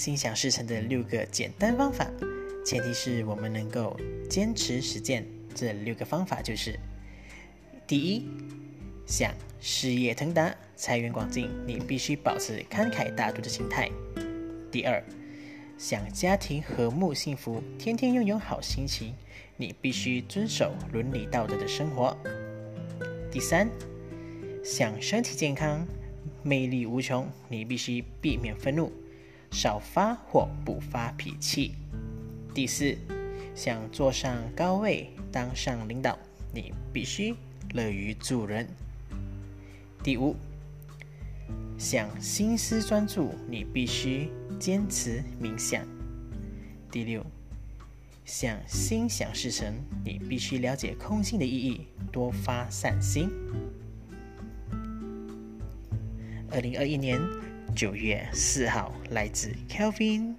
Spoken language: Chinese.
心想事成的六个简单方法，前提是我们能够坚持实践。这六个方法就是：第一，想事业腾达、财源广进，你必须保持慷慨大度的心态；第二，想家庭和睦幸福、天天拥有好心情，你必须遵守伦理道德的生活；第三，想身体健康、魅力无穷，你必须避免愤怒。少发或不发脾气。第四，想坐上高位当上领导，你必须乐于助人。第五，想心思专注，你必须坚持冥想。第六，想心想事成，你必须了解空性的意义，多发善心。二零二一年。九月四号，来自 Kelvin。